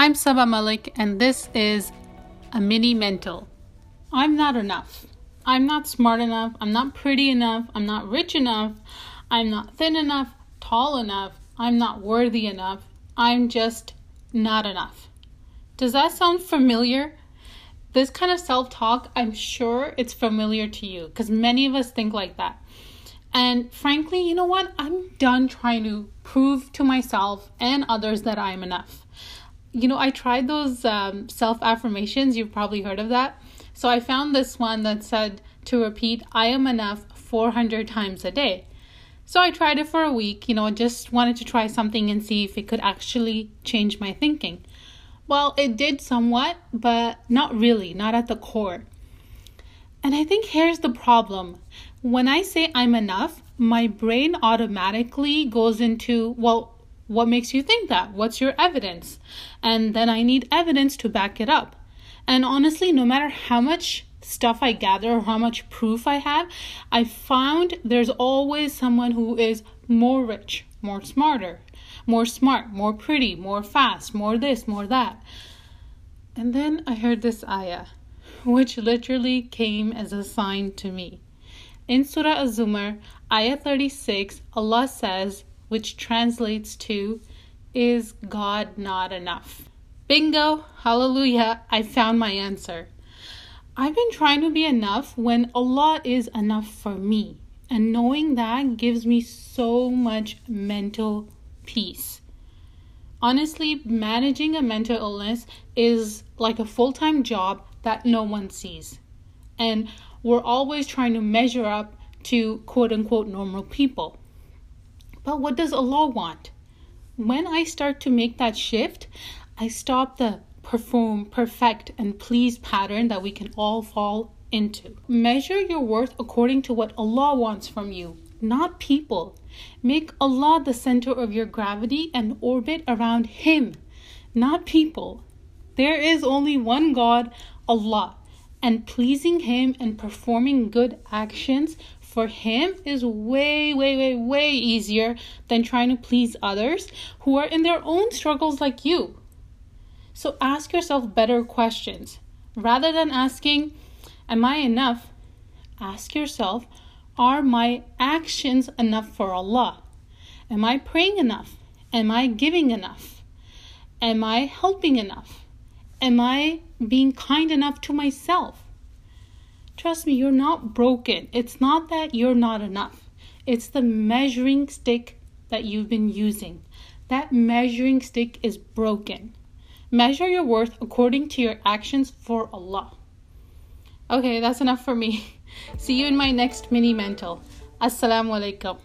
I'm Saba Malik, and this is a mini mental. I'm not enough. I'm not smart enough. I'm not pretty enough. I'm not rich enough. I'm not thin enough, tall enough. I'm not worthy enough. I'm just not enough. Does that sound familiar? This kind of self talk, I'm sure it's familiar to you because many of us think like that. And frankly, you know what? I'm done trying to prove to myself and others that I'm enough. You know, I tried those um, self affirmations. You've probably heard of that. So I found this one that said to repeat, I am enough 400 times a day. So I tried it for a week, you know, just wanted to try something and see if it could actually change my thinking. Well, it did somewhat, but not really, not at the core. And I think here's the problem. When I say I'm enough, my brain automatically goes into, well, what makes you think that? What's your evidence? And then I need evidence to back it up. And honestly, no matter how much stuff I gather or how much proof I have, I found there's always someone who is more rich, more smarter, more smart, more pretty, more fast, more this, more that. And then I heard this ayah which literally came as a sign to me. In Surah Az-Zumar, ayah 36, Allah says, which translates to, Is God not enough? Bingo! Hallelujah! I found my answer. I've been trying to be enough when Allah is enough for me. And knowing that gives me so much mental peace. Honestly, managing a mental illness is like a full time job that no one sees. And we're always trying to measure up to quote unquote normal people. But what does Allah want? When I start to make that shift, I stop the perform, perfect, and please pattern that we can all fall into. Measure your worth according to what Allah wants from you, not people. Make Allah the center of your gravity and orbit around Him, not people. There is only one God, Allah, and pleasing Him and performing good actions for Him is way, way, way, way easier than trying to please others who are in their own struggles like you. So ask yourself better questions. Rather than asking, Am I enough? Ask yourself, Are my actions enough for Allah? Am I praying enough? Am I giving enough? Am I helping enough? Am I being kind enough to myself? Trust me, you're not broken. It's not that you're not enough, it's the measuring stick that you've been using. That measuring stick is broken. Measure your worth according to your actions for Allah. Okay, that's enough for me. See you in my next mini mental. Assalamu alaikum.